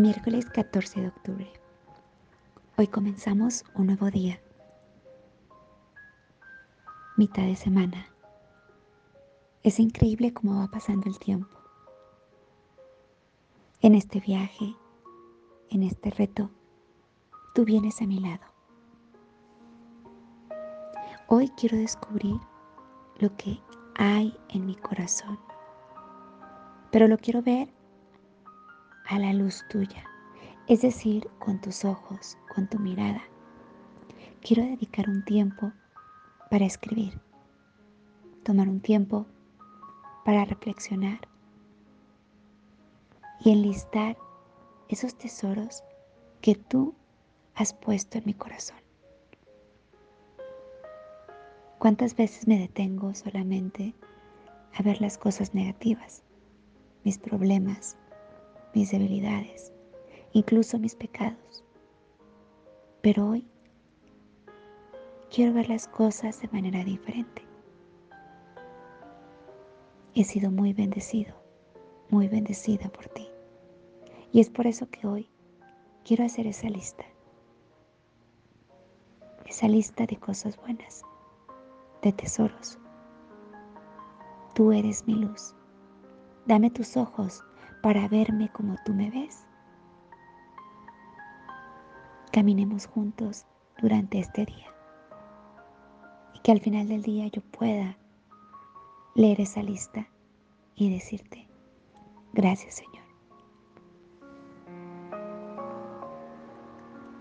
Miércoles 14 de octubre. Hoy comenzamos un nuevo día. Mitad de semana. Es increíble cómo va pasando el tiempo. En este viaje, en este reto, tú vienes a mi lado. Hoy quiero descubrir lo que hay en mi corazón, pero lo quiero ver a la luz tuya, es decir, con tus ojos, con tu mirada. Quiero dedicar un tiempo para escribir, tomar un tiempo para reflexionar y enlistar esos tesoros que tú has puesto en mi corazón. ¿Cuántas veces me detengo solamente a ver las cosas negativas, mis problemas, mis debilidades, incluso mis pecados. Pero hoy quiero ver las cosas de manera diferente. He sido muy bendecido, muy bendecida por ti. Y es por eso que hoy quiero hacer esa lista. Esa lista de cosas buenas, de tesoros. Tú eres mi luz. Dame tus ojos para verme como tú me ves. Caminemos juntos durante este día y que al final del día yo pueda leer esa lista y decirte, gracias Señor.